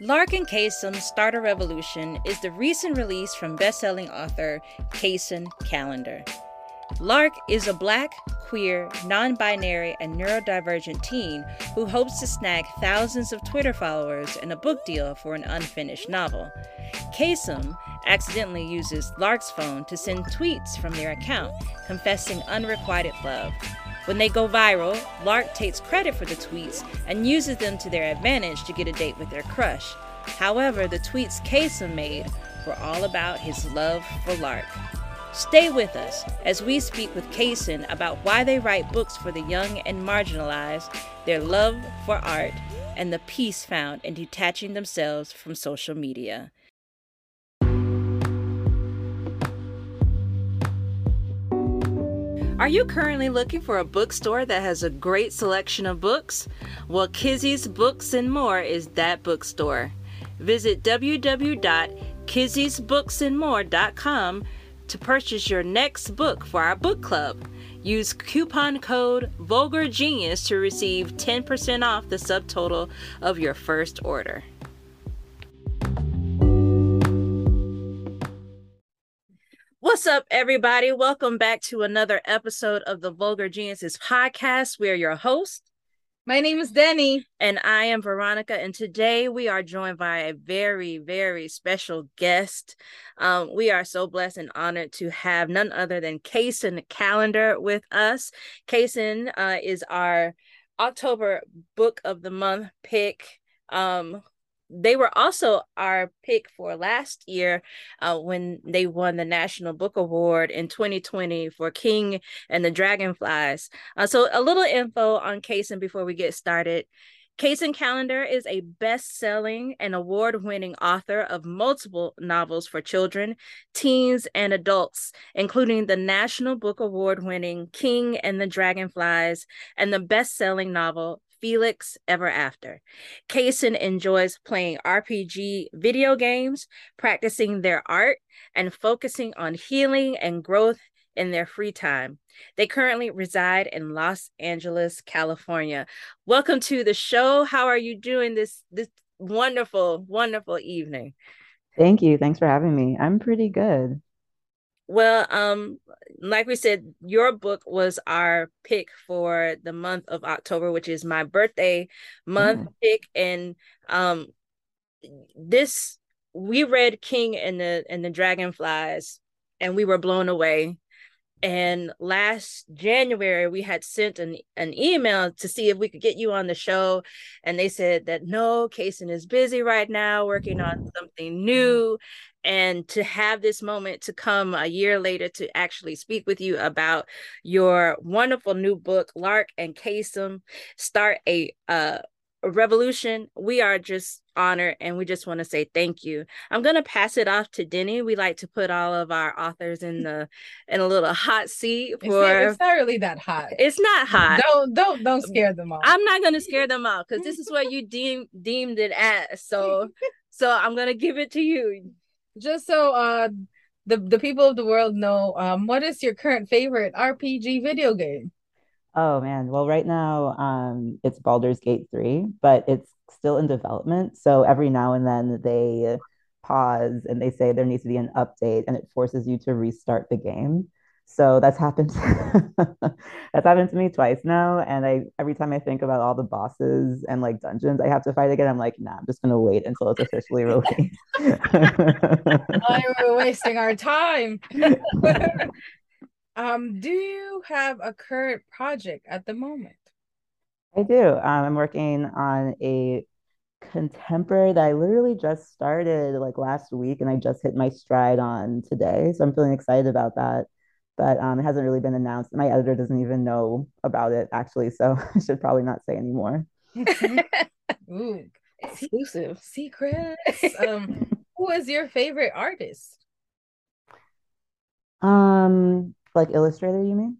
Lark and Kasim Start a Revolution is the recent release from bestselling author Kacen Callender. Lark is a black, queer, non binary, and neurodivergent teen who hopes to snag thousands of Twitter followers and a book deal for an unfinished novel. Kasim accidentally uses Lark's phone to send tweets from their account confessing unrequited love. When they go viral, Lark takes credit for the tweets and uses them to their advantage to get a date with their crush. However, the tweets Kasim made were all about his love for Lark. Stay with us as we speak with Kacen about why they write books for the young and marginalized, their love for art, and the peace found in detaching themselves from social media. Are you currently looking for a bookstore that has a great selection of books? Well, Kizzy's Books and More is that bookstore. Visit www.kizzy'sbooksandmore.com to purchase your next book for our book club. Use coupon code Vulgar Genius to receive 10% off the subtotal of your first order. Up, everybody? Welcome back to another episode of the Vulgar Geniuses podcast. We are your hosts. My name is Denny. And I am Veronica. And today we are joined by a very, very special guest. Um, we are so blessed and honored to have none other than Kacen Callender with us. Kacen uh, is our October Book of the Month pick. Um, they were also our pick for last year uh, when they won the National Book Award in 2020 for King and the Dragonflies. Uh, so, a little info on Kacen before we get started. Kacen Callender is a best selling and award winning author of multiple novels for children, teens, and adults, including the National Book Award winning King and the Dragonflies and the best selling novel Felix Ever After. Kacen enjoys playing RPG video games, practicing their art, and focusing on healing and growth in their free time. They currently reside in Los Angeles, California. Welcome to the show. How are you doing this this wonderful, wonderful evening? Thank you. Thanks for having me. I'm pretty good. Well, um, like we said, your book was our pick for the month of October, which is my birthday month mm. pick. And um this we read King and the and the Dragonflies and we were blown away and last January we had sent an, an email to see if we could get you on the show. And they said that no Kacen is busy right now working on something new. And to have this moment to come a year later to actually speak with you about your wonderful new book Lark and Kasim start a uh revolution we are just honored and we just want to say thank you. I'm going to pass it off to denny. We like to put all of our authors in the in a little hot seat for it's not, it's not really that hot. It's not hot. Don't don't don't scare them off i'm not going to scare them off because this is what you deem deemed it as so so i'm going to give it to you. Just so uh the the people of the world know um what is your current favorite rpg video game Oh man, well right now um it's Baldur's Gate 3, but it's still in development. So every now and then they pause and they say there needs to be an update and it forces you to restart the game. So that's happened that's happened to me twice now. And I every time I think about all the bosses and like dungeons I have to fight again, I'm like, nah, I'm just gonna wait until it's officially released. oh, we're wasting our time. Um, do you have a current project at the moment? I do. Um, I'm working on a contemporary that I literally just started like last week and I just hit my stride on today. So I'm feeling excited about that. But um, it hasn't really been announced. My editor doesn't even know about it actually. So I should probably not say anymore. Ooh, exclusive secrets. Um, who is your favorite artist? Um, like Illustrator, you mean?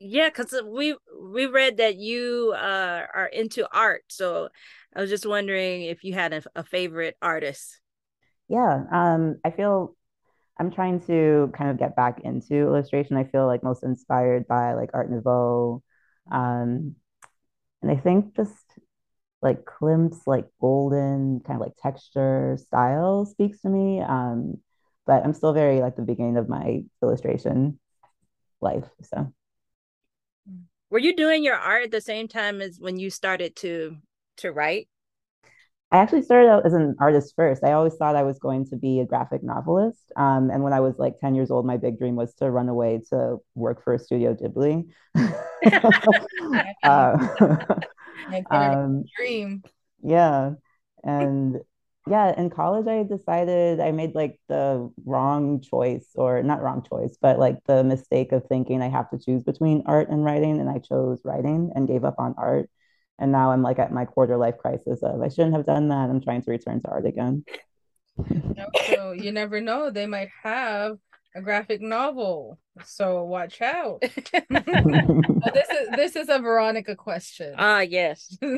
Yeah, because we we read that you uh, are into art, so I was just wondering if you had a, a favorite artist. Yeah, um, I feel I'm trying to kind of get back into illustration. I feel like most inspired by like Art Nouveau, um, and I think just like Klimt's like golden kind of like texture style speaks to me. Um, but I'm still very like the beginning of my illustration life. So were you doing your art at the same time as when you started to to write? I actually started out as an artist first. I always thought I was going to be a graphic novelist. Um, and when I was like 10 years old, my big dream was to run away to work for a Studio Ghibli. uh, um, dream. Yeah. And yeah, in college, I decided I made like the wrong choice, or not wrong choice, but like the mistake of thinking I have to choose between art and writing. And I chose writing and gave up on art. And now I'm like at my quarter life crisis of I shouldn't have done that. I'm trying to return to art again. so you never know. They might have a graphic novel. So watch out. this is this is a Veronica question. Ah, uh,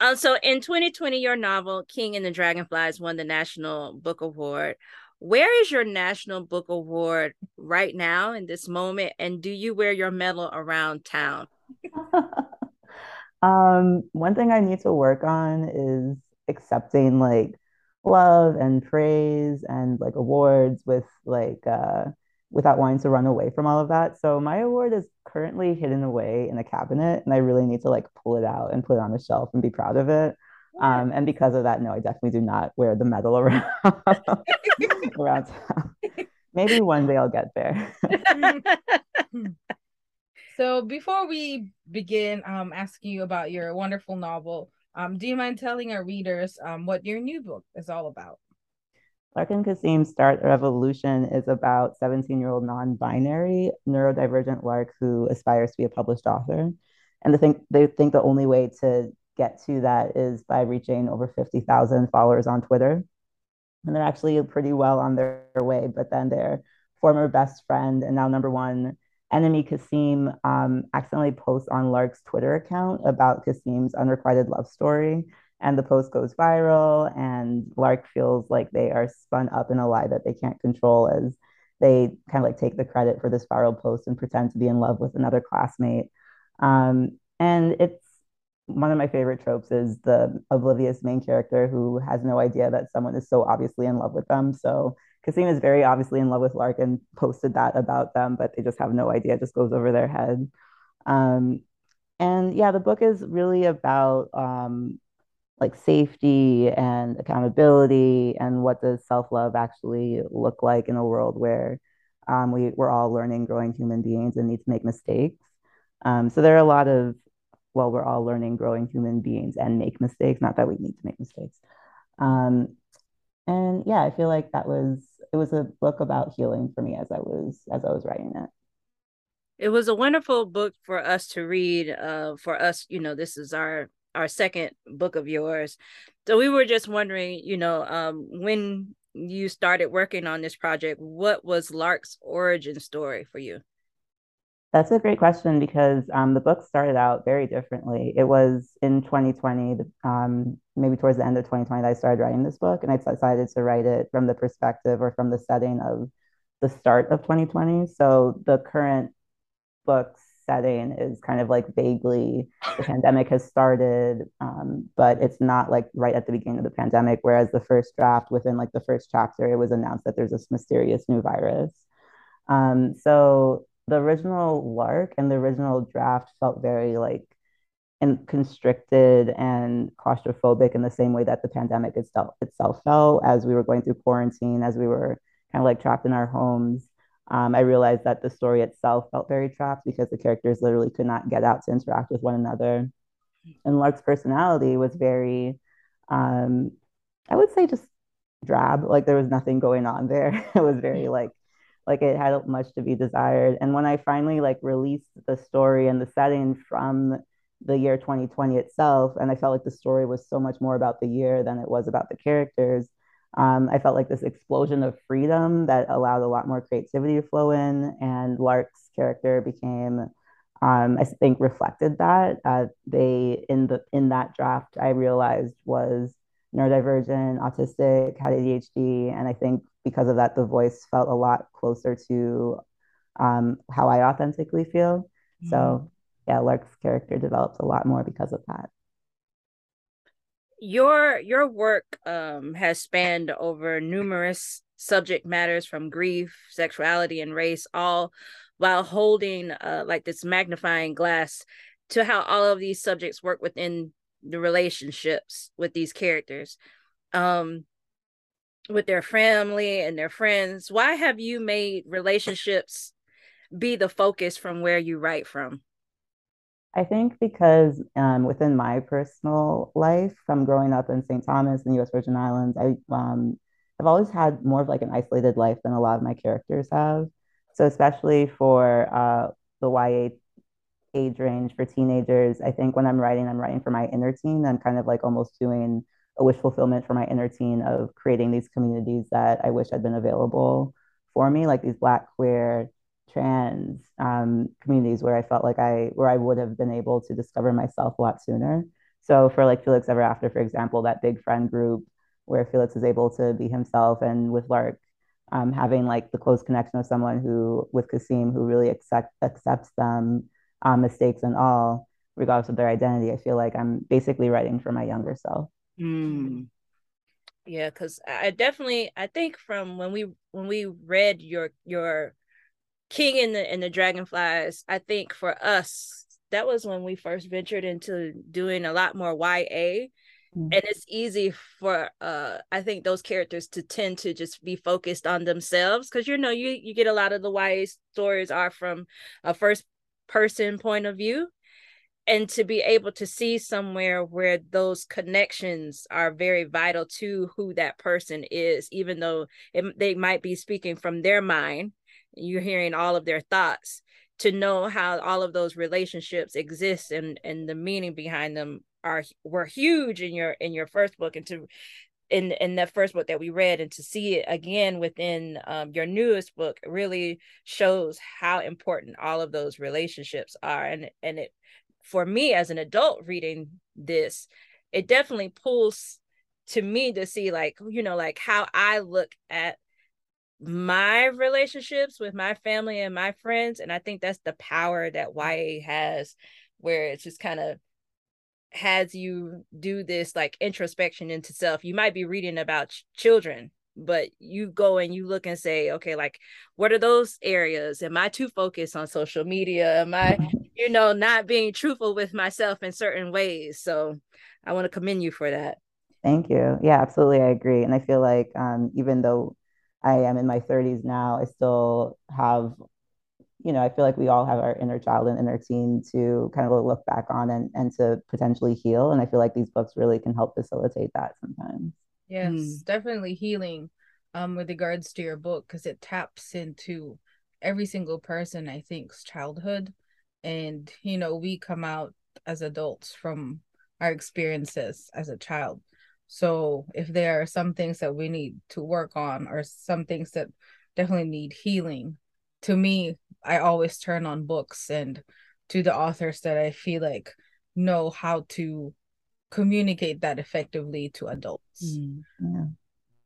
yes. uh, so in 2020, your novel King and the Dragonflies won the National Book Award. Where is your National Book Award right now in this moment? And do you wear your medal around town? um, one thing I need to work on is accepting like love and praise and like awards with like uh without wanting to run away from all of that. So my award is currently hidden away in a cabinet and I really need to like pull it out and put it on a shelf and be proud of it. Um, and because of that, no, I definitely do not wear the medal around around town. Maybe one day I'll get there. so before we begin um, asking you about your wonderful novel, um, do you mind telling our readers um, what your new book is all about? Lark and Kasim's Start Revolution is about 17 year old non binary neurodivergent Lark who aspires to be a published author. And they think, they think the only way to get to that is by reaching over 50,000 followers on Twitter. And they're actually pretty well on their, their way, but then their former best friend and now number one enemy Kasim um, accidentally posts on Lark's Twitter account about Kasim's unrequited love story. And the post goes viral, and Lark feels like they are spun up in a lie that they can't control as they kind of like take the credit for this viral post and pretend to be in love with another classmate. Um, and it's one of my favorite tropes is the oblivious main character who has no idea that someone is so obviously in love with them. So Kasim is very obviously in love with Lark and posted that about them, but they just have no idea. It just goes over their head. Um, and yeah, the book is really about um, like safety and accountability and what does self-love actually look like in a world where um, we, we're all learning, growing human beings and need to make mistakes. Um, so there are a lot of, well, we're all learning, growing human beings and make mistakes, not that we need to make mistakes. Um, and yeah, I feel like that was it was a book about healing for me as I was as I was writing it. It was a wonderful book for us to read. Uh, for us, you know, this is our our second book of yours. So we were just wondering, you know, um, when you started working on this project, what was Lark's origin story for you? That's a great question because um, the book started out very differently. It was in 2020, um, maybe towards the end of 2020, that I started writing this book, and I decided to write it from the perspective or from the setting of the start of 2020. So the current book setting is kind of like vaguely the pandemic has started, um, but it's not like right at the beginning of the pandemic. Whereas the first draft, within like the first chapter, it was announced that there's this mysterious new virus. Um, so the original Lark and the original draft felt very like and constricted and claustrophobic in the same way that the pandemic itself itself felt as we were going through quarantine, as we were kind of like trapped in our homes. Um, I realized that the story itself felt very trapped because the characters literally could not get out to interact with one another. And Lark's personality was very, um, I would say, just drab. Like there was nothing going on there. it was very like like it had much to be desired and when i finally like released the story and the setting from the year 2020 itself and i felt like the story was so much more about the year than it was about the characters um, i felt like this explosion of freedom that allowed a lot more creativity to flow in and lark's character became um, i think reflected that uh, they in the in that draft i realized was neurodivergent autistic had adhd and i think because of that, the voice felt a lot closer to um, how I authentically feel. Mm-hmm. So yeah, Lark's character developed a lot more because of that. Your your work um, has spanned over numerous subject matters from grief, sexuality, and race, all while holding uh, like this magnifying glass to how all of these subjects work within the relationships with these characters. Um with their family and their friends why have you made relationships be the focus from where you write from I think because um, within my personal life, from growing up in St. Thomas in the U.S. Virgin Islands, I um, I've always had more of like an isolated life than a lot of my characters have. So especially for uh, the YA age range for teenagers, I think when I'm writing, I'm writing for my inner teen. I'm kind of like almost doing a wish fulfillment for my inner teen of creating these communities that I wish had been available for me, like these Black, queer, trans um, communities where I felt like I where I would have been able to discover myself a lot sooner. So for like Felix Ever After, for example, that big friend group where Felix is able to be himself, and with Lark, um, having like the close connection of someone who with Kasim who really accept, accepts them um, mistakes and all, regardless of their identity. I feel like I'm basically writing for my younger self. Mm. Yeah, because I definitely I think from when we when we read your your King and the and the Dragonflies, I think for us that was when we first ventured into doing a lot more YA. Mm-hmm. And it's easy for uh I think those characters to tend to just be focused on themselves because you know you you get a lot of the YA stories are from a first person point of view and to be able to see somewhere where those connections are very vital to who that person is even though it, they might be speaking from their mind you're hearing all of their thoughts to know how all of those relationships exist and and the meaning behind them are were huge in your in your first book and to in in that first book that we read and to see it again within um, your newest book really shows how important all of those relationships are. And and it for me as an adult reading this it definitely pulls to me to see like you know like how i look at my relationships with my family and my friends and i think that's the power that ya has where it's just kind of has you do this like introspection into self. You might be reading about ch- children but you go and you look and say okay like what are those areas? Am i too focused on social media? Am i you know not being truthful with myself in certain ways? So i want to commend you for that. Thank you. Yeah absolutely i agree and i feel like um, even though I am in my 30s now, I still have, you know, I feel like we all have our inner child and inner teen to kind of look back on and, and to potentially heal. And I feel like these books really can help facilitate that sometimes. Yes, mm. definitely healing um, with regards to your book because it taps into every single person, I think's childhood. And, you know, we come out as adults from our experiences as a child. So if there are some things that we need to work on or some things that definitely need healing, to me, I always turn on books and to the authors that I feel like know how to communicate that effectively to adults. Mm, yeah.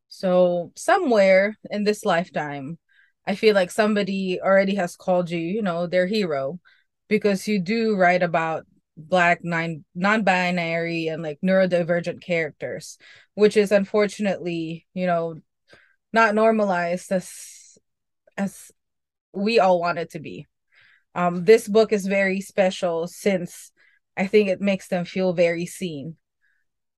So somewhere in this lifetime, I feel like somebody already has called you, you know, their hero because you do write about black nine non-binary and like neurodivergent characters which is unfortunately you know not normalized as as we all want it to be. Um this book is very special since i think it makes them feel very seen.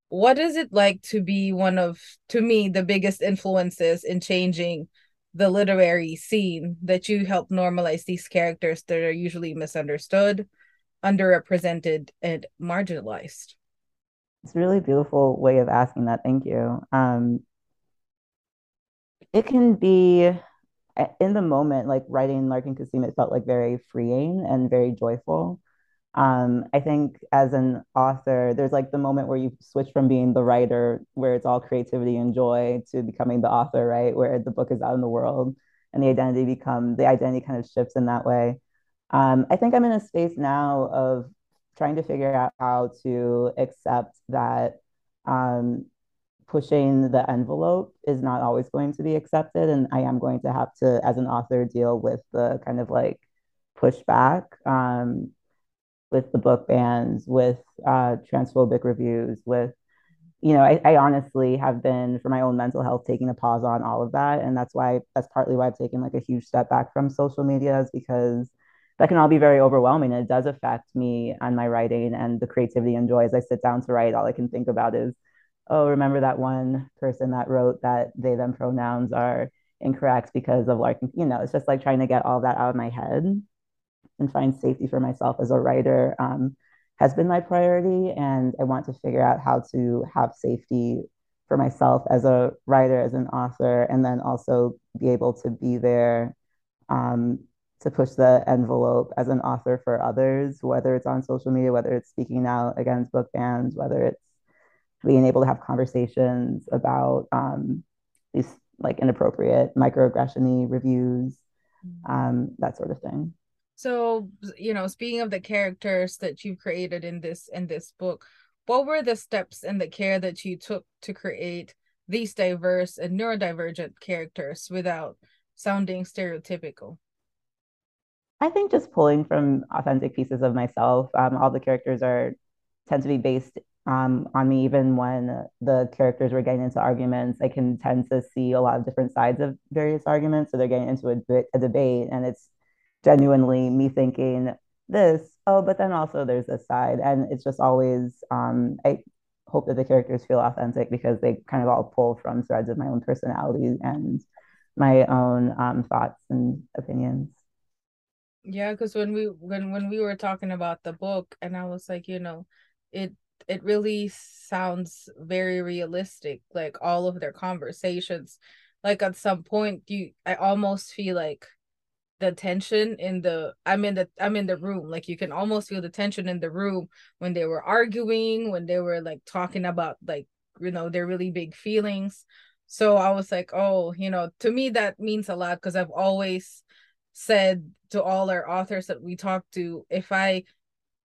What is it like to be one of to me the biggest influences in changing the literary scene that you help normalize these characters that are usually misunderstood underrepresented and marginalized? It's a really beautiful way of asking that. Thank you. Um, it can be in the moment, like writing Lark and Kasim, it felt like very freeing and very joyful. Um, I think as an author, there's like the moment where you switch from being the writer, where it's all creativity and joy, to becoming the author, right? Where the book is out in the world and the identity become the identity kind of shifts in that way. Um, I think I'm in a space now of trying to figure out how to accept that um, pushing the envelope is not always going to be accepted. And I am going to have to, as an author, deal with the kind of like pushback um, with the book bans, with uh, transphobic reviews, with you know, I, I honestly have been for my own mental health taking a pause on all of that. And that's why that's partly why I've taken like a huge step back from social media is because that can all be very overwhelming. And it does affect me and my writing and the creativity and joy as I sit down to write. All I can think about is, oh, remember that one person that wrote that they them pronouns are incorrect because of like, you know, it's just like trying to get all that out of my head and find safety for myself as a writer. Um, has been my priority. And I want to figure out how to have safety for myself as a writer, as an author, and then also be able to be there um, to push the envelope as an author for others, whether it's on social media, whether it's speaking out against book bans, whether it's being able to have conversations about um, these like inappropriate microaggression reviews, mm-hmm. um, that sort of thing. So, you know, speaking of the characters that you've created in this in this book, what were the steps and the care that you took to create these diverse and neurodivergent characters without sounding stereotypical? I think just pulling from authentic pieces of myself. Um, all the characters are tend to be based um, on me. Even when the characters were getting into arguments, I can tend to see a lot of different sides of various arguments. So they're getting into a, a debate, and it's genuinely me thinking this oh but then also there's this side and it's just always um, i hope that the characters feel authentic because they kind of all pull from threads of my own personality and my own um, thoughts and opinions yeah because when we when when we were talking about the book and i was like you know it it really sounds very realistic like all of their conversations. Like at some point you i almost feel like the tension in the i'm in the i'm in the room. Like you can almost feel the tension in the room when they were arguing when they were like talking about like you know their really big feelings. So i was like oh you know to me that means a lot because i've always said to all our authors that we talked to if i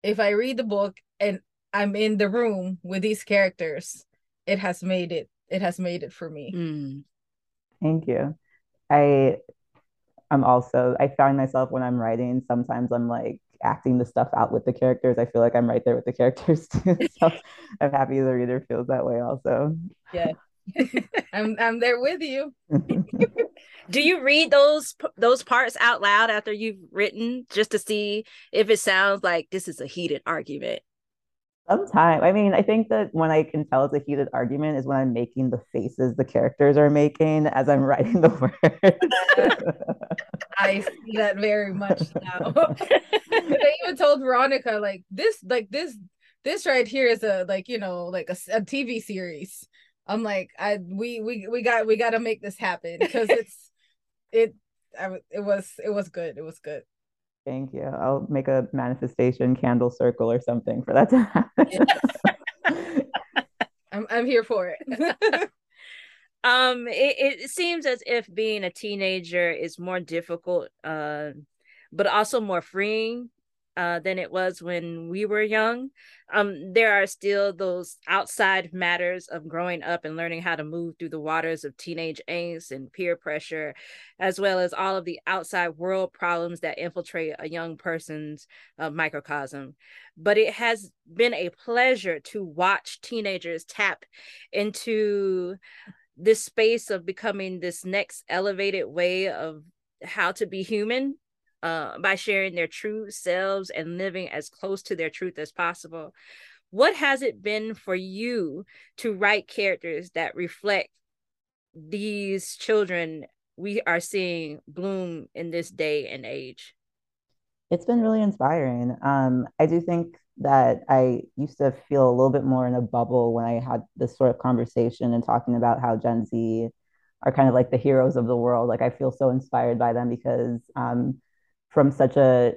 if i read the book and i'm in the room with these characters it has made it it has made it for me mm. thank you i I'm also I find myself when I'm writing, sometimes I'm like acting the stuff out with the characters. I feel like I'm right there with the characters too. so I'm happy the reader feels that way also. Yeah. I'm I'm there with you. Do you read those those parts out loud after you've written just to see if it sounds like this is a heated argument? Sometimes. I mean, I think that when I can tell it's a heated argument is when I'm making the faces the characters are making as I'm writing the words. I see that very much now. I even told Veronica, like this, like this, this right here is a like you know like a, a TV series. I'm like, I we we we got we got to make this happen because it's it. I, it was it was good. It was good. Thank you. I'll make a manifestation candle circle or something for that to happen. I'm I'm here for it. um, it, it seems as if being a teenager is more difficult, uh, but also more freeing uh, than it was when we were young. Um, there are still those outside matters of growing up and learning how to move through the waters of teenage angst and peer pressure, as well as all of the outside world problems that infiltrate a young person's uh, microcosm. But it has been a pleasure to watch teenagers tap into this space of becoming this next elevated way of how to be human uh, by sharing their true selves and living as close to their truth as possible. What has it been for you to write characters that reflect these children we are seeing bloom in this day and age? It's been really inspiring. Um, I do think that I used to feel a little bit more in a bubble when I had this sort of conversation and talking about how Gen Z are kind of like the heroes of the world. Like I feel so inspired by them because um, from such a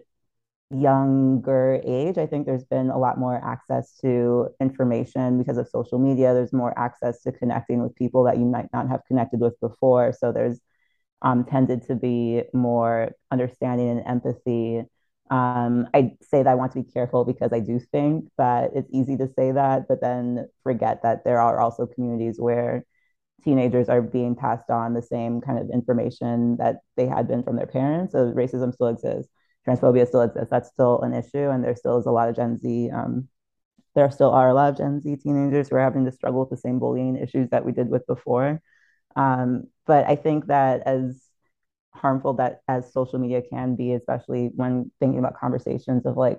younger age, I think there's been a lot more access to information because of social media. There's more access to connecting with people that you might not have connected with before. So there's um, tended to be more understanding and empathy. Um, I say that I want to be careful because I do think that it's easy to say that, but then forget that there are also communities where teenagers are being passed on the same kind of information that they had been from their parents. So racism still exists, transphobia still exists. That's still an issue, and there still is a lot of Gen Z um, there still are a lot of Gen Z teenagers who are having to struggle with the same bullying issues that we did with before. Um, but I think that as harmful that as social media can be, especially when thinking about conversations of like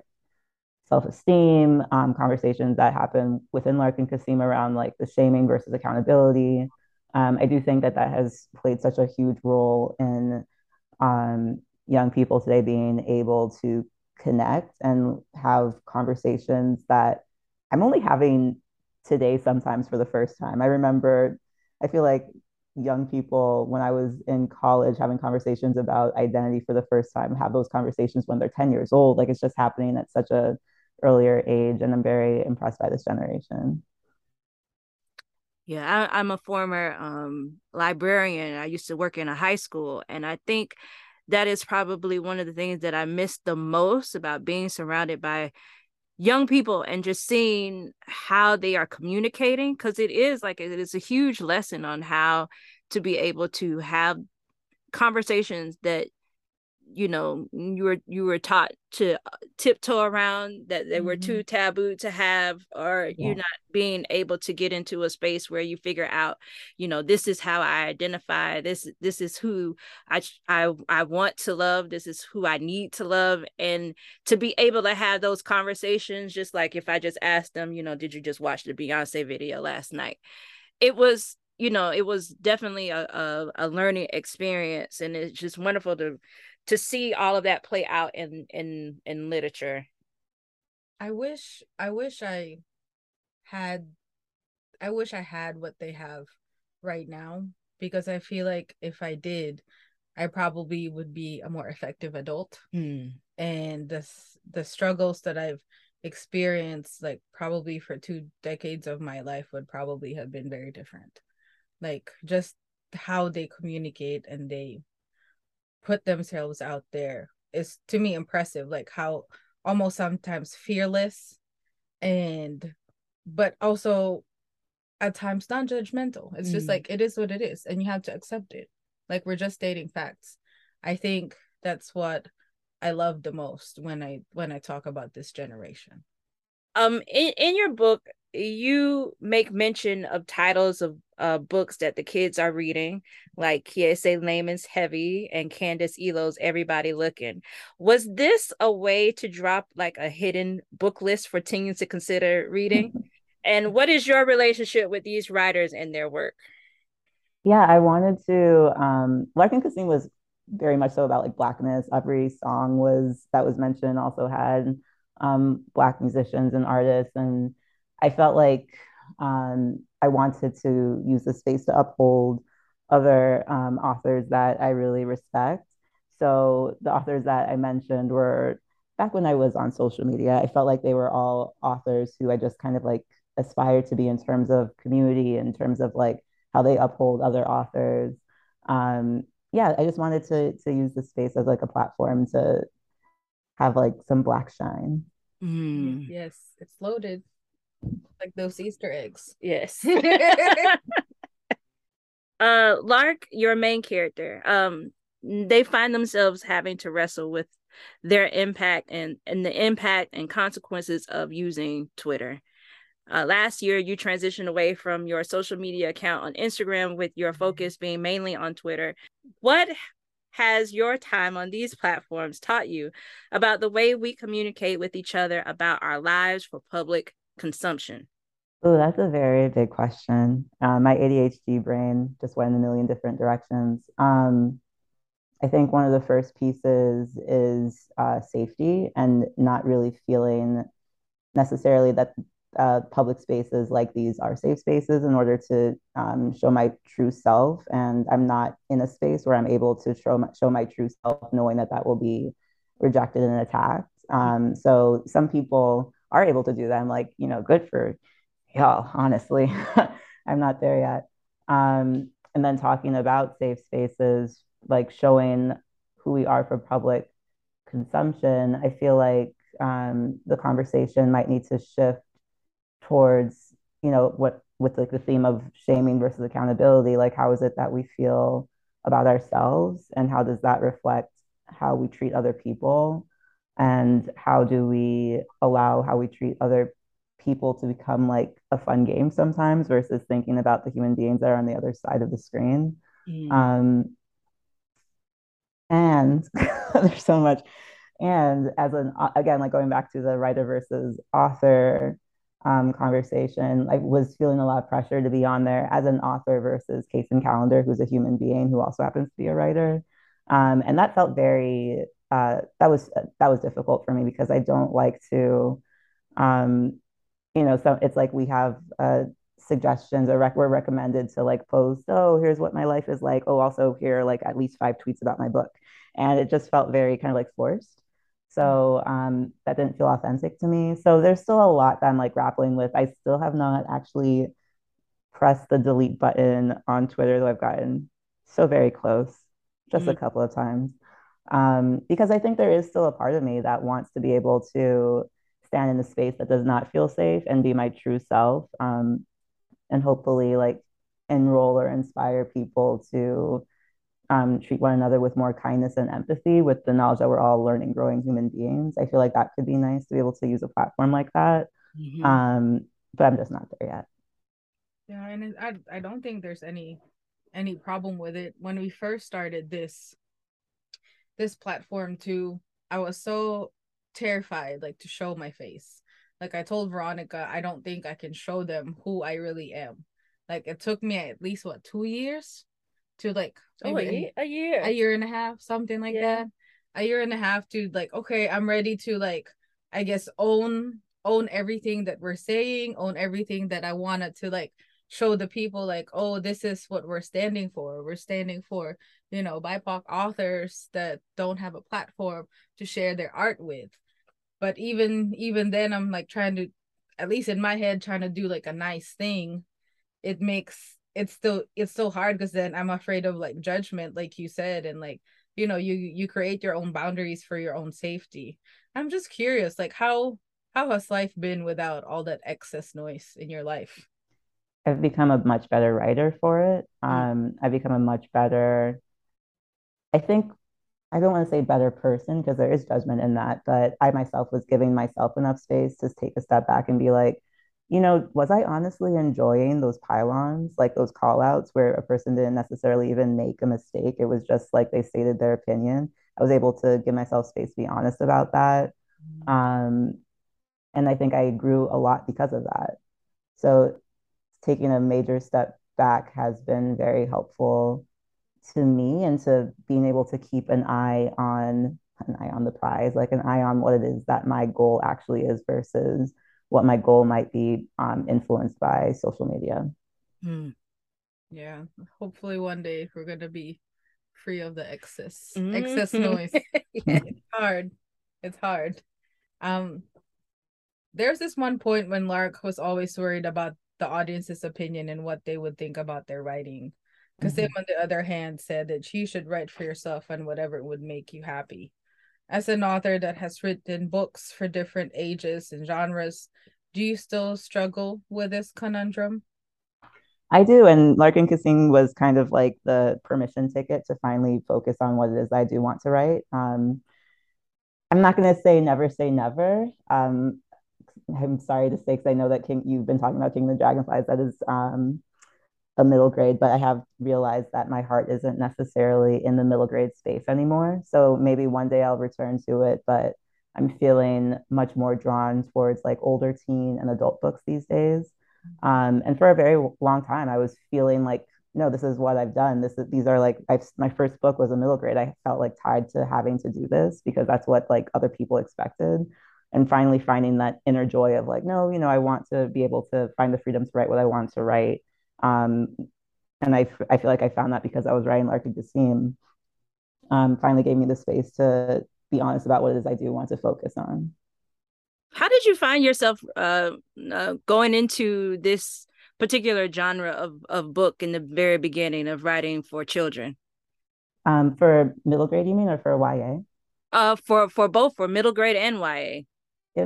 self-esteem, um, conversations that happen within Larkin Kasim around like the shaming versus accountability. Um, I do think that that has played such a huge role in um, young people today being able to connect and have conversations that I'm only having today sometimes for the first time. I remember, I feel like young people when I was in college having conversations about identity for the first time have those conversations when they're 10 years old. Like it's just happening at such a earlier age. And I'm very impressed by this generation. Yeah, I, am a former um, librarian. I used to work in a high school, and I think that is probably one of the things that I miss the most about being surrounded by young people and just seeing how they are communicating because it is like it is a huge lesson on how to be able to have conversations that you know you were you were taught to uh, tiptoe around that they were mm-hmm. too taboo to have or yeah. you're not being able to get into a space where you figure out you know this is how i identify this this is who i i, I want to love this is who i need to love and to be able to have those conversations just like if i just asked them you know did you just watch the beyonce video last night it was you know it was definitely a, a, a learning experience and it's just wonderful to to see all of that play out in in in literature. I wish i wish i had i wish i had what they have right now because i feel like if i did i probably would be a more effective adult. Mm. and the the struggles that i've experienced like probably for two decades of my life would probably have been very different. Like just how they communicate and they put themselves out there is to me impressive like how almost sometimes fearless and but also at times non-judgmental. It's mm. just like it is what it is and you have to accept it. Like we're just stating facts. I think that's what i love the most when i when i talk about this generation. Um in, in your book you make mention of titles of uh, books that the kids are reading, like Kiese Laymon's Heavy and Candice Iloh's Everybody Looking. Was this a way to drop like a hidden book list for teens to consider reading? and what is your relationship with these writers and their work? Yeah, I wanted to. Um, Larkin Kasim was very much so about like blackness. Every song was that was mentioned also had um, black musicians and artists and I felt like um, I wanted to use the space to uphold other um, authors that I really respect. So the authors that I mentioned were back when I was on social media, I felt like they were all authors who I just kind of like aspired to be in terms of community, in terms of like how they uphold other authors. Um, yeah, I just wanted to to use the space as like a platform to have like some black shine. Mm. Yes, it's loaded like those Easter eggs. Yes. uh Lark, your main character, um, they find themselves having to wrestle with their impact and, and the impact and consequences of using Twitter. Uh, last year, you transitioned away from your social media account on Instagram, with your focus being mainly on Twitter. What has your time on these platforms taught you about the way we communicate with each other about our lives for public consumption? Oh, that's a very big question. Uh, my ADHD brain just went in a million different directions. Um, I think one of the first pieces is uh, safety and not really feeling necessarily that uh, public spaces like these are safe spaces in order to um, show my true self. And I'm not in a space where I'm able to show my, show my true self, knowing that that will be rejected and attacked. Um, so some people are able to do that. I'm like, you know, good for y'all, honestly. I'm not there yet. Um, and then talking about safe spaces, like showing who we are for public consumption, I feel like um, the conversation might need to shift towards, you know, what with like the theme of shaming versus accountability. Like, how is it that we feel about ourselves, and how does that reflect how we treat other people? And how do we allow how we treat other people to become like a fun game sometimes versus thinking about the human beings that are on the other side of the screen. Mm. Um, and there's so much. And as an again, like going back to the writer versus author um, conversation, I was feeling a lot of pressure to be on there as an author versus Kacen Callender, who's a human being who also happens to be a writer. Um, and that felt very uh, that was that was difficult for me because I don't like to, um, you know, so it's like we have uh, suggestions or rec- we're recommended to like post, oh, here's what my life is like. Oh, also here like at least five tweets about my book, and it just felt very kind of like forced. So um, that didn't feel authentic to me. So there's still a lot that I'm like grappling with. I still have not actually pressed the delete button on Twitter, though I've gotten so very close, just mm-hmm. a couple of times. Um, because I think there is still a part of me that wants to be able to stand in a space that does not feel safe and be my true self. Um, and hopefully, like, enroll or inspire people to um, treat one another with more kindness and empathy with the knowledge that we're all learning, growing human beings. I feel like that could be nice to be able to use a platform like that. Mm-hmm. Um, but I'm just not there yet. Yeah, and I I don't think there's any any problem with it. When we first started this this platform too, I was so terrified like to show my face. Like I told Veronica, I don't think I can show them who I really am. Like it took me at least what two years to like oh, a, a year a year and a half something like yeah. that a year and a half to like okay i'm ready to like i guess own own everything that we're saying own everything that i wanted to like show the people like oh this is what we're standing for. We're standing for you know bipoc authors that don't have a platform to share their art with. But even even then i'm like trying to at least in my head trying to do like a nice thing it makes it's still it's so hard because then i'm afraid of like judgment like you said and like you know you you create your own boundaries for your own safety. I'm just curious like how how has life been without all that excess noise in your life i've become a much better writer for it mm. um i've become a much better i think i don't want to say better person because there is judgment in that but i myself was giving myself enough space to take a step back and be like you know, was I honestly enjoying those pile-ons, like those call outs where a person didn't necessarily even make a mistake? It was just like they stated their opinion. I was able to give myself space to be honest about that. Mm-hmm. Um, and I think I grew a lot because of that. So taking a major step back has been very helpful to me and to being able to keep an eye on an eye on the prize, like an eye on what it is that my goal actually is versus what my goal might be um, influenced by social media. Hmm. Yeah, hopefully one day we're gonna be free of the excess mm-hmm. excess noise. It's hard. It's hard. Um, there's this one point when Lark was always worried about the audience's opinion and what they would think about their writing. Because mm-hmm. on the other hand, said that you should write for yourself and whatever would make you happy as an author that has written books for different ages and genres, do you still struggle with this conundrum? I do. And Larkin Kissing was kind of like the permission ticket to finally focus on what it is I do want to write. Um, I'm not going to say never say never. Um, I'm sorry to say, because I know that King, you've been talking about King of the Dragonflies. That is um, a middle grade, but I have realized that my heart isn't necessarily in the middle grade space anymore. So maybe one day I'll return to it, but I'm feeling much more drawn towards like older teen and adult books these days. Um, and for a very long time, I was feeling like, no, this is what I've done. This is these are like I've, my first book was a middle grade. I felt like tied to having to do this because that's what like other people expected. And finally finding that inner joy of like, no, you know, I want to be able to find the freedom to write what I want to write um, and I, I feel like I found that because I was writing Larkin Kasim, um, finally gave me the space to be honest about what it is I do want to focus on. How did you find yourself uh, uh, going into this particular genre of, of book in the very beginning of writing for children? Um, for middle grade, you mean, or for YA? Uh, for for both for middle grade and YA.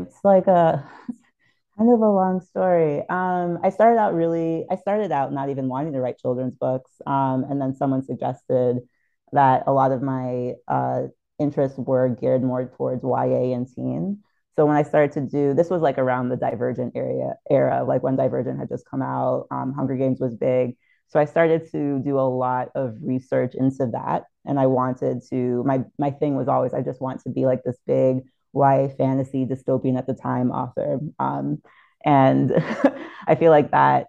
It's like a kind of a long story. Um, I started out really, I started out not even wanting to write children's books. Um, and then someone suggested that a lot of my uh, interests were geared more towards YA and teen. so when I started to do this was like around the Divergent area era, like when Divergent had just come out, um, Hunger Games was big. So I started to do a lot of research into that, and I wanted to. My my thing was always I just want to be like this big YA fantasy dystopian at the time author, um, and I feel like that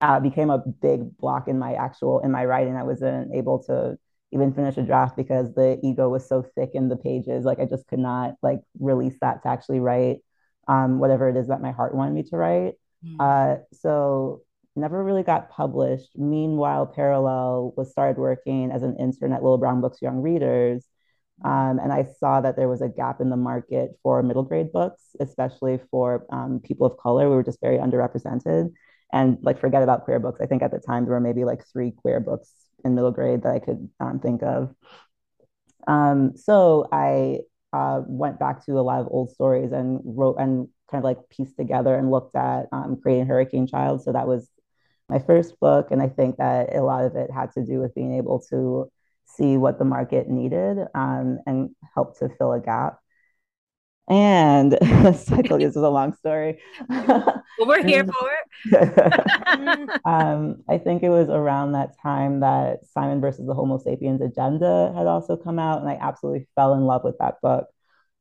uh, became a big block in my actual in my writing. I wasn't able to even finish a draft because the ego was so thick in the pages. Like I just could not like release that to actually write um, whatever it is that my heart wanted me to write. Mm. Uh, so never really got published. Meanwhile, Parallel was started working as an intern at Little Brown Books Young Readers. Um, and I saw that there was a gap in the market for middle grade books, especially for um, people of color. We were just very underrepresented. And like, forget about queer books. I think at the time there were maybe like three queer books in middle grade that I could um, think of. Um, so I uh, went back to a lot of old stories and wrote and kind of like pieced together and looked at um, creating Hurricane Child. So that was my first book. And I think that a lot of it had to do with being able to see what the market needed um, and help to fill a gap. And cycle this is a long story. well, we're here for it. um, I think it was around that time that Simon versus the Homo sapiens agenda had also come out, and I absolutely fell in love with that book.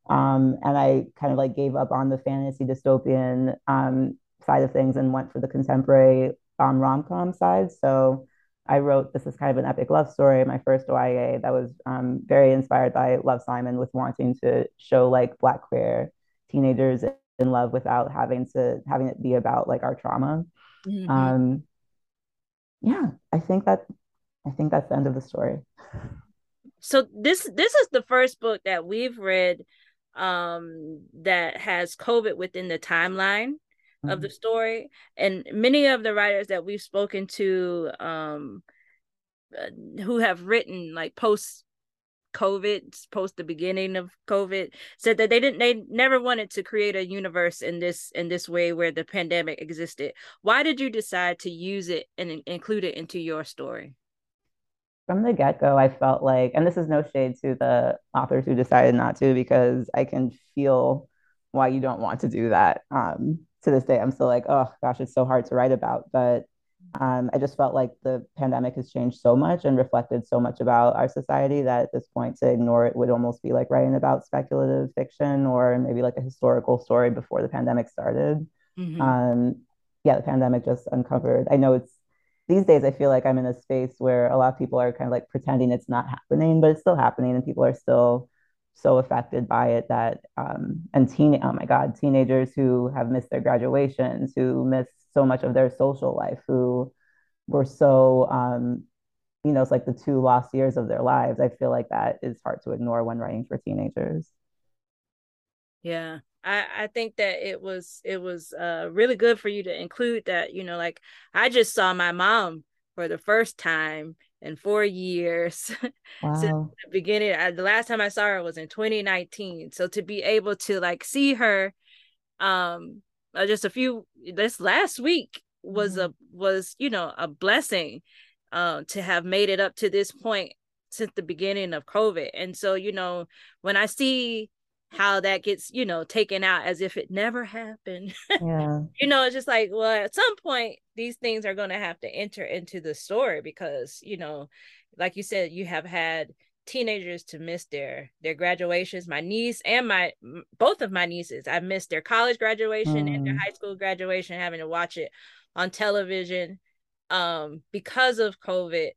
Um, and I kind of like gave up on the fantasy dystopian um, side of things and went for the contemporary um, rom com side. So I wrote this is kind of an epic love story, my first YA that was um, very inspired by Love Simon with wanting to show like black queer teenagers in love without having to having it be about like our trauma. Mm-hmm. Um, yeah, I think that I think that's the end of the story. So this this is the first book that we've read um, that has COVID within the timeline mm-hmm. of the story and many of the writers that we've spoken to um uh, who have written like post covid post the beginning of covid said that they didn't they never wanted to create a universe in this in this way where the pandemic existed why did you decide to use it and include it into your story from the get-go i felt like and this is no shade to the authors who decided not to because i can feel why you don't want to do that um, to this day, I'm still like, oh gosh, it's so hard to write about. But um, I just felt like the pandemic has changed so much and reflected so much about our society that at this point to ignore it would almost be like writing about speculative fiction or maybe like a historical story before the pandemic started. Mm-hmm. Um, yeah, the pandemic just uncovered. I know it's these days. I feel like I'm in a space where a lot of people are kind of like pretending it's not happening, but it's still happening, and people are still so affected by it that um, and teen oh my god teenagers who have missed their graduations who miss so much of their social life who were so um, you know it's like the two lost years of their lives. I feel like that is hard to ignore when writing for teenagers. Yeah I, I think that it was it was uh, really good for you to include that you know like i just saw my mom for the first time in four years wow. since the beginning. I, the last time I saw her was in 2019. So to be able to like see her, um, uh, just a few this last week was mm-hmm. a was you know a blessing, uh, to have made it up to this point since the beginning of COVID. And so you know when I see how that gets you know taken out as if it never happened yeah you know it's just like well at some point these things are going to have to enter into the story because you know like you said you have had teenagers to miss their their graduations my niece and my both of my nieces i missed their college graduation mm. and their mm. high school graduation having to watch it on television um because of covid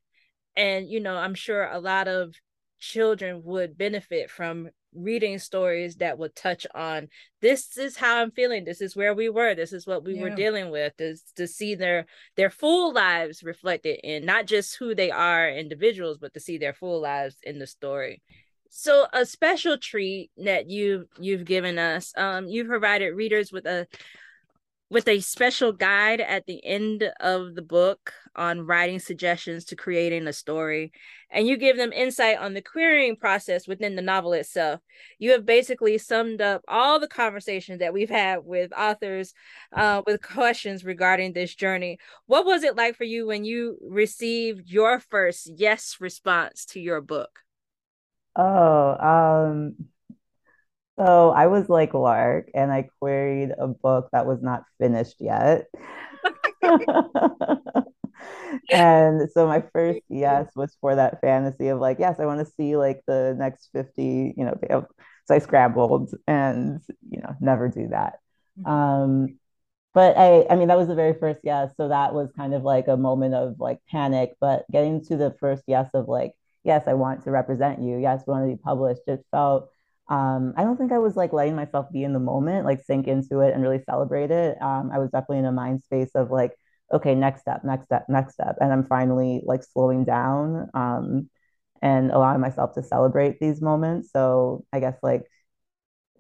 and you know i'm sure a lot of children would benefit from reading stories that would touch on this is how i'm feeling. This is where we were. This is what we yeah. were dealing with. Is to see their their full lives reflected in not just who they are individuals but to see their full lives in the story. So a special treat that you you've given us. Um you've provided readers with a with a special guide at the end of the book on writing suggestions to creating a story. And you give them insight on the querying process within the novel itself. You have basically summed up all the conversations that we've had with authors uh, with questions regarding this journey. What was it like for you when you received your first yes response to your book? Oh, um, So I was like Lark and I queried a book that was not finished yet. and so my first yes was for that fantasy of like, yes, I want to see like the next 50, you know, so I scrambled and, you know, never do that. Mm-hmm. Um, but I, I mean, that was the very first yes. So that was kind of like a moment of like panic, but getting to the first yes of like, yes, I want to represent you. Yes, we want to be published. It felt um, I don't think I was like letting myself be in the moment, like sink into it and really celebrate it. Um, I was definitely in a mind space of like, okay, next step, next step, next step. And I'm finally like slowing down um, and allowing myself to celebrate these moments. So I guess like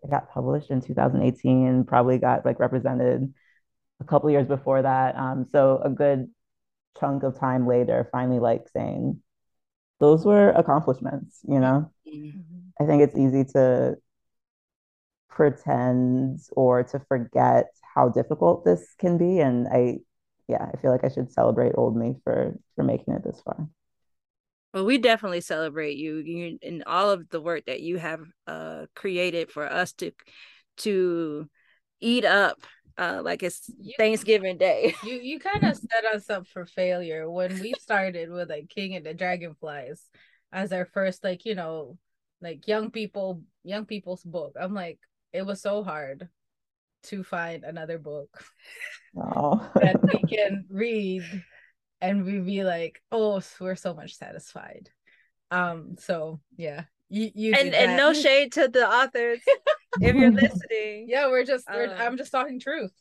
it got published in 2018, probably got like represented a couple years before that. Um, so a good chunk of time later, finally like saying, those were accomplishments, you know? Mm-hmm. I think it's easy to pretend or to forget how difficult this can be. And I, yeah, I feel like I should celebrate old me for for making it this far. Well, we definitely celebrate you, you and all of the work that you have uh, created for us to to eat up uh, like it's you, Thanksgiving Day. You you kind of set us up for failure when we started with like King and the Dragonflies as our first like you know like young people young people's book. I'm like it was so hard to find another book oh. that we can read and we be like oh we're so much satisfied. Um so yeah you, you and and no shade to the authors if you're listening. Yeah we're just we're, um, i'm just talking truth.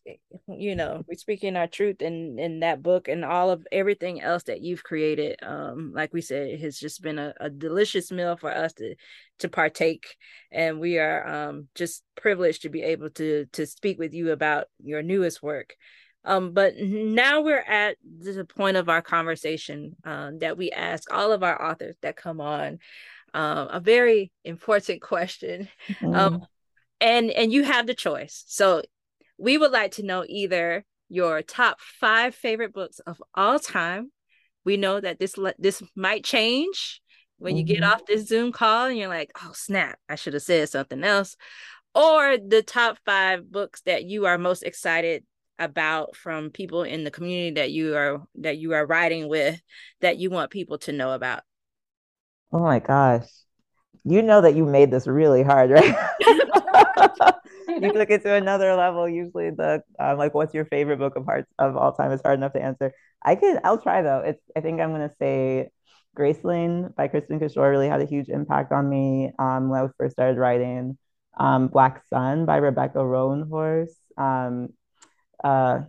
you know we're speaking our truth in in that book and all of everything else that you've created. Um like we said it has just been a, a delicious meal for us to to partake. And we are um just privileged to be able to to speak with you about your newest work. Um, but now we're at the point of our conversation um, that we ask all of our authors that come on um, a very important question. Mm-hmm. Um, and and you have the choice. So we would like to know either your top five favorite books of all time. We know that this this might change when you mm-hmm. get off this Zoom call and you're like, oh snap, I should have said something else. Or the top five books that you are most excited about from people in the community that you are that you are writing with that you want people to know about. Oh my gosh. You know that you made this really hard, right? you took it to another level. Usually the um, like what's your favorite book of hearts of all time is hard enough to answer. I could I'll try though. It's I think I'm gonna say Graceling by Kristin Cashore really had a huge impact on me um, when I first started writing. Um, Black Sun by Rebecca Roanhorse. Um, uh,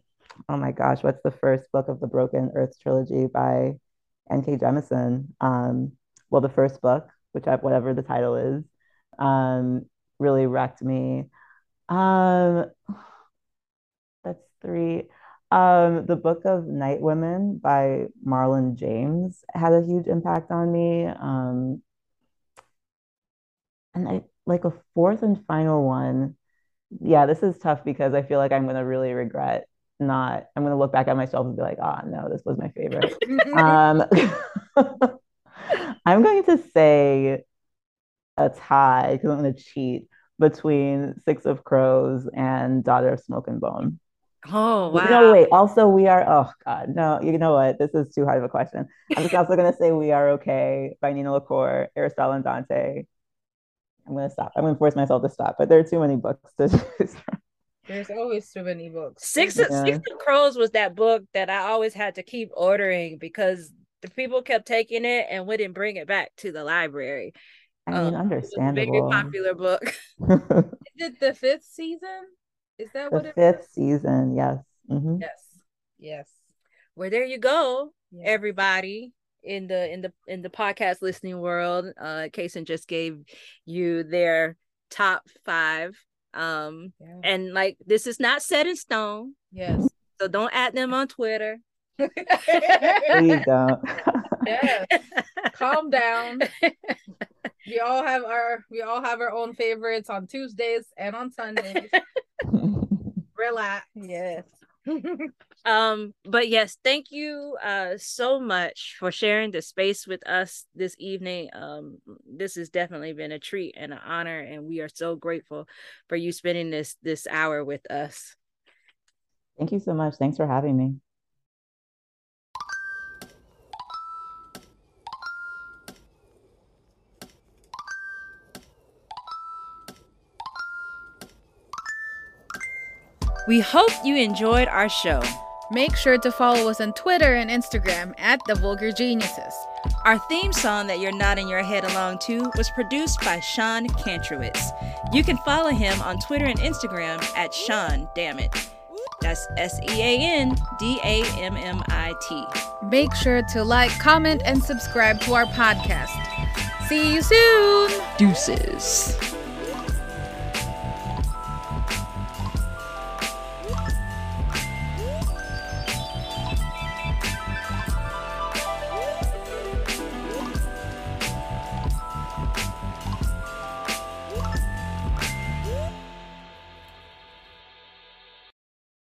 oh my gosh, what's the first book of the Broken Earth trilogy by N.K. Jemisin? Um, well, the first book, which I, whatever the title is, um, really wrecked me. Um, that's three. Um, the book of Night Women by Marlon James had a huge impact on me. Um, and I like a fourth and final one. Yeah, this is tough because I feel like I'm gonna really regret not. I'm gonna look back at myself and be like, oh no, this was my favorite. um, I'm going to say a tie because I'm going to cheat between Six of Crows and Daughter of Smoke and Bone. Oh wow! No, wait. Also, we are. Oh God, no. You know what? This is too hard of a question. I'm just also gonna say "We Are Okay" by Nina LaCour, Aristotle and Dante. I'm gonna stop. I'm gonna force myself to stop. But there are too many books to choose from. There's always too many books. Six yeah. Six of Crows was that book that I always had to keep ordering because the people kept taking it and wouldn't bring it back to the library. I mean, um, understandable. very popular book. Is it the fifth season? Is that the what it fifth is? season? Yes. Mm-hmm. Yes. Yes. Well, there you go, yes. everybody in the in the in the podcast listening world. Uh, Kacen just gave you their top five. Um, yeah. and like this is not set in stone. Yes. So don't add them on Twitter. Please don't. yes. Calm down. We all have our we all have our own favorites on Tuesdays and on Sundays. Relax. Yes. um, but yes, thank you uh so much for sharing the space with us this evening. Um, this has definitely been a treat and an honor, and we are so grateful for you spending this this hour with us. Thank you so much. Thanks for having me. We hope you enjoyed our show. Make sure to follow us on Twitter and Instagram at The Vulgar Geniuses. Our theme song that you're nodding your head along to was produced by Sean Kantrowitz. You can follow him on Twitter and Instagram at Sean Dammit. That's S E A N D A M M I T. Make sure to like, comment, and subscribe to our podcast. See you soon. Deuces.